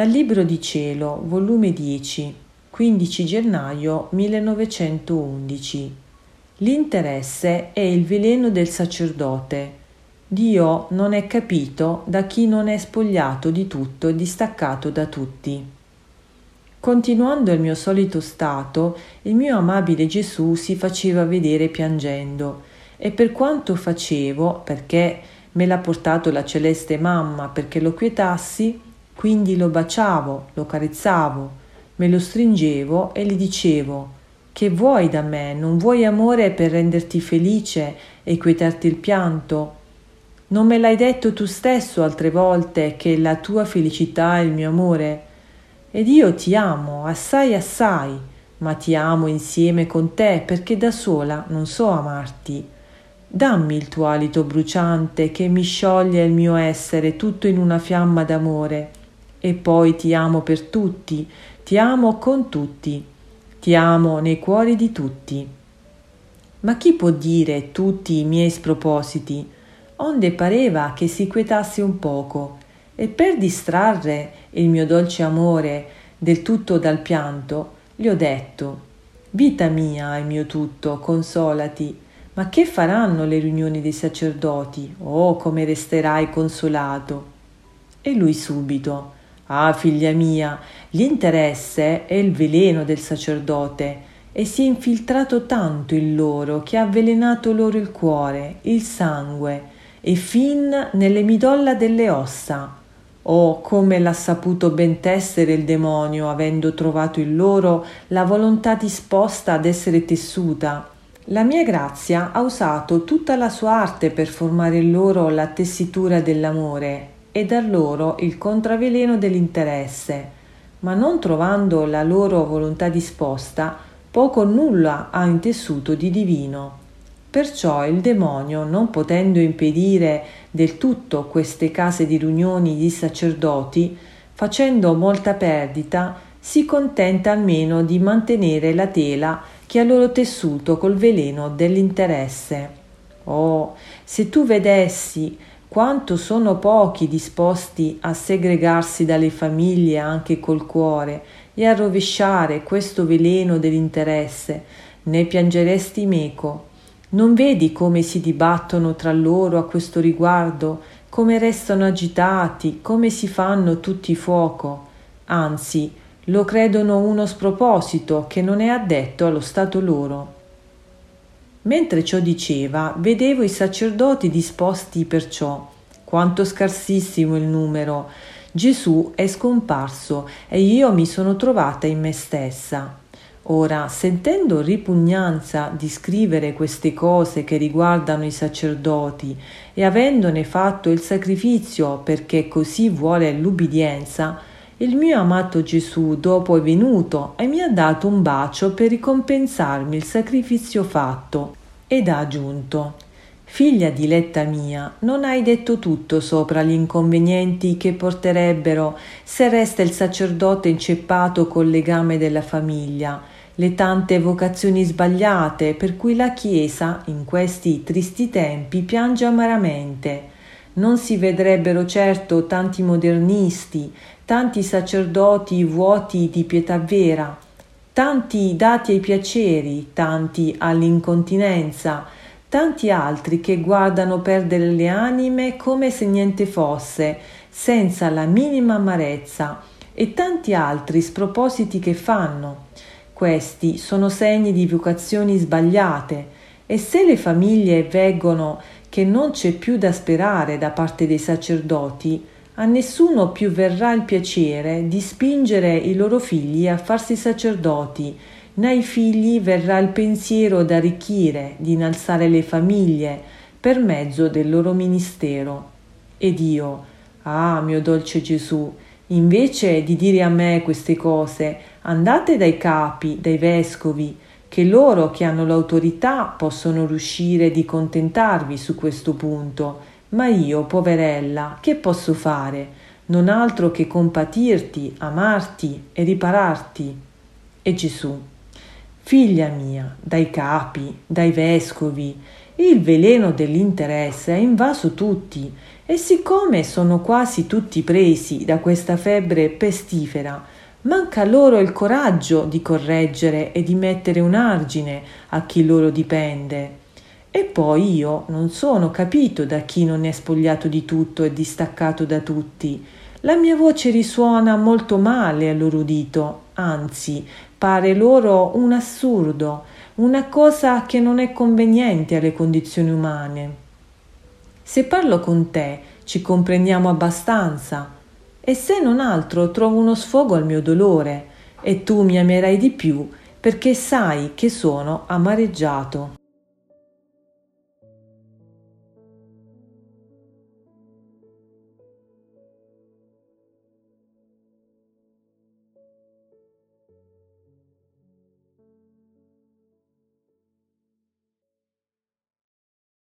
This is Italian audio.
Dal Libro di Cielo, volume 10, 15 gennaio 1911. L'interesse è il veleno del sacerdote. Dio non è capito da chi non è spogliato di tutto e distaccato da tutti. Continuando il mio solito stato, il mio amabile Gesù si faceva vedere piangendo e per quanto facevo, perché me l'ha portato la celeste mamma perché lo quietassi, quindi lo baciavo, lo carezzavo, me lo stringevo e gli dicevo che vuoi da me? Non vuoi amore per renderti felice e quietarti il pianto? Non me l'hai detto tu stesso altre volte che la tua felicità è il mio amore? Ed io ti amo assai assai, ma ti amo insieme con te perché da sola non so amarti. Dammi il tuo alito bruciante che mi scioglie il mio essere tutto in una fiamma d'amore e poi ti amo per tutti, ti amo con tutti, ti amo nei cuori di tutti. Ma chi può dire tutti i miei spropositi? Onde pareva che si quietasse un poco, e per distrarre il mio dolce amore del tutto dal pianto, gli ho detto Vita mia, il mio tutto, consolati. Ma che faranno le riunioni dei sacerdoti? Oh, come resterai consolato! E lui subito Ah, figlia mia, l'interesse è il veleno del sacerdote e si è infiltrato tanto in loro che ha avvelenato loro il cuore, il sangue e fin nelle midolla delle ossa. Oh, come l'ha saputo ben tessere il demonio, avendo trovato in loro la volontà disposta ad essere tessuta. La mia grazia ha usato tutta la sua arte per formare in loro la tessitura dell'amore e dar loro il contraveleno dell'interesse, ma non trovando la loro volontà disposta, poco nulla ha intessuto di divino. Perciò il demonio, non potendo impedire del tutto queste case di riunioni di sacerdoti, facendo molta perdita, si contenta almeno di mantenere la tela che ha loro tessuto col veleno dell'interesse. Oh, se tu vedessi quanto sono pochi disposti a segregarsi dalle famiglie anche col cuore e a rovesciare questo veleno dell'interesse, ne piangeresti meco. Non vedi come si dibattono tra loro a questo riguardo, come restano agitati, come si fanno tutti fuoco. Anzi, lo credono uno sproposito che non è addetto allo stato loro. Mentre ciò diceva, vedevo i sacerdoti disposti perciò. Quanto scarsissimo il numero. Gesù è scomparso e io mi sono trovata in me stessa. Ora, sentendo ripugnanza di scrivere queste cose che riguardano i sacerdoti e avendone fatto il sacrificio perché così vuole l'ubbidienza, il mio amato Gesù dopo è venuto e mi ha dato un bacio per ricompensarmi il sacrificio fatto ed ha aggiunto Figlia diletta mia, non hai detto tutto sopra gli inconvenienti che porterebbero se resta il sacerdote inceppato col legame della famiglia, le tante vocazioni sbagliate per cui la Chiesa in questi tristi tempi piange amaramente. Non si vedrebbero certo tanti modernisti, tanti sacerdoti vuoti di pietà vera, tanti dati ai piaceri, tanti all'incontinenza, tanti altri che guardano perdere le anime come se niente fosse, senza la minima amarezza, e tanti altri spropositi che fanno. Questi sono segni di vocazioni sbagliate, e se le famiglie veggono che non c'è più da sperare da parte dei sacerdoti, a nessuno più verrà il piacere di spingere i loro figli a farsi sacerdoti, né ai figli verrà il pensiero d'arricchire, di innalzare le famiglie per mezzo del loro ministero. Ed io, ah mio dolce Gesù, invece di dire a me queste cose, andate dai capi, dai vescovi, che loro che hanno l'autorità possono riuscire di contentarvi su questo punto ma io, poverella, che posso fare? Non altro che compatirti, amarti e ripararti. E Gesù, figlia mia, dai capi, dai vescovi, il veleno dell'interesse ha invaso tutti E siccome sono quasi tutti presi da questa febbre pestifera, manca loro il coraggio di correggere e di mettere un argine a chi loro dipende. E poi io non sono capito da chi non è spogliato di tutto e distaccato da tutti. La mia voce risuona molto male al loro udito, anzi, pare loro un assurdo, una cosa che non è conveniente alle condizioni umane. Se parlo con te, ci comprendiamo abbastanza, e se non altro trovo uno sfogo al mio dolore, e tu mi amerai di più perché sai che sono amareggiato.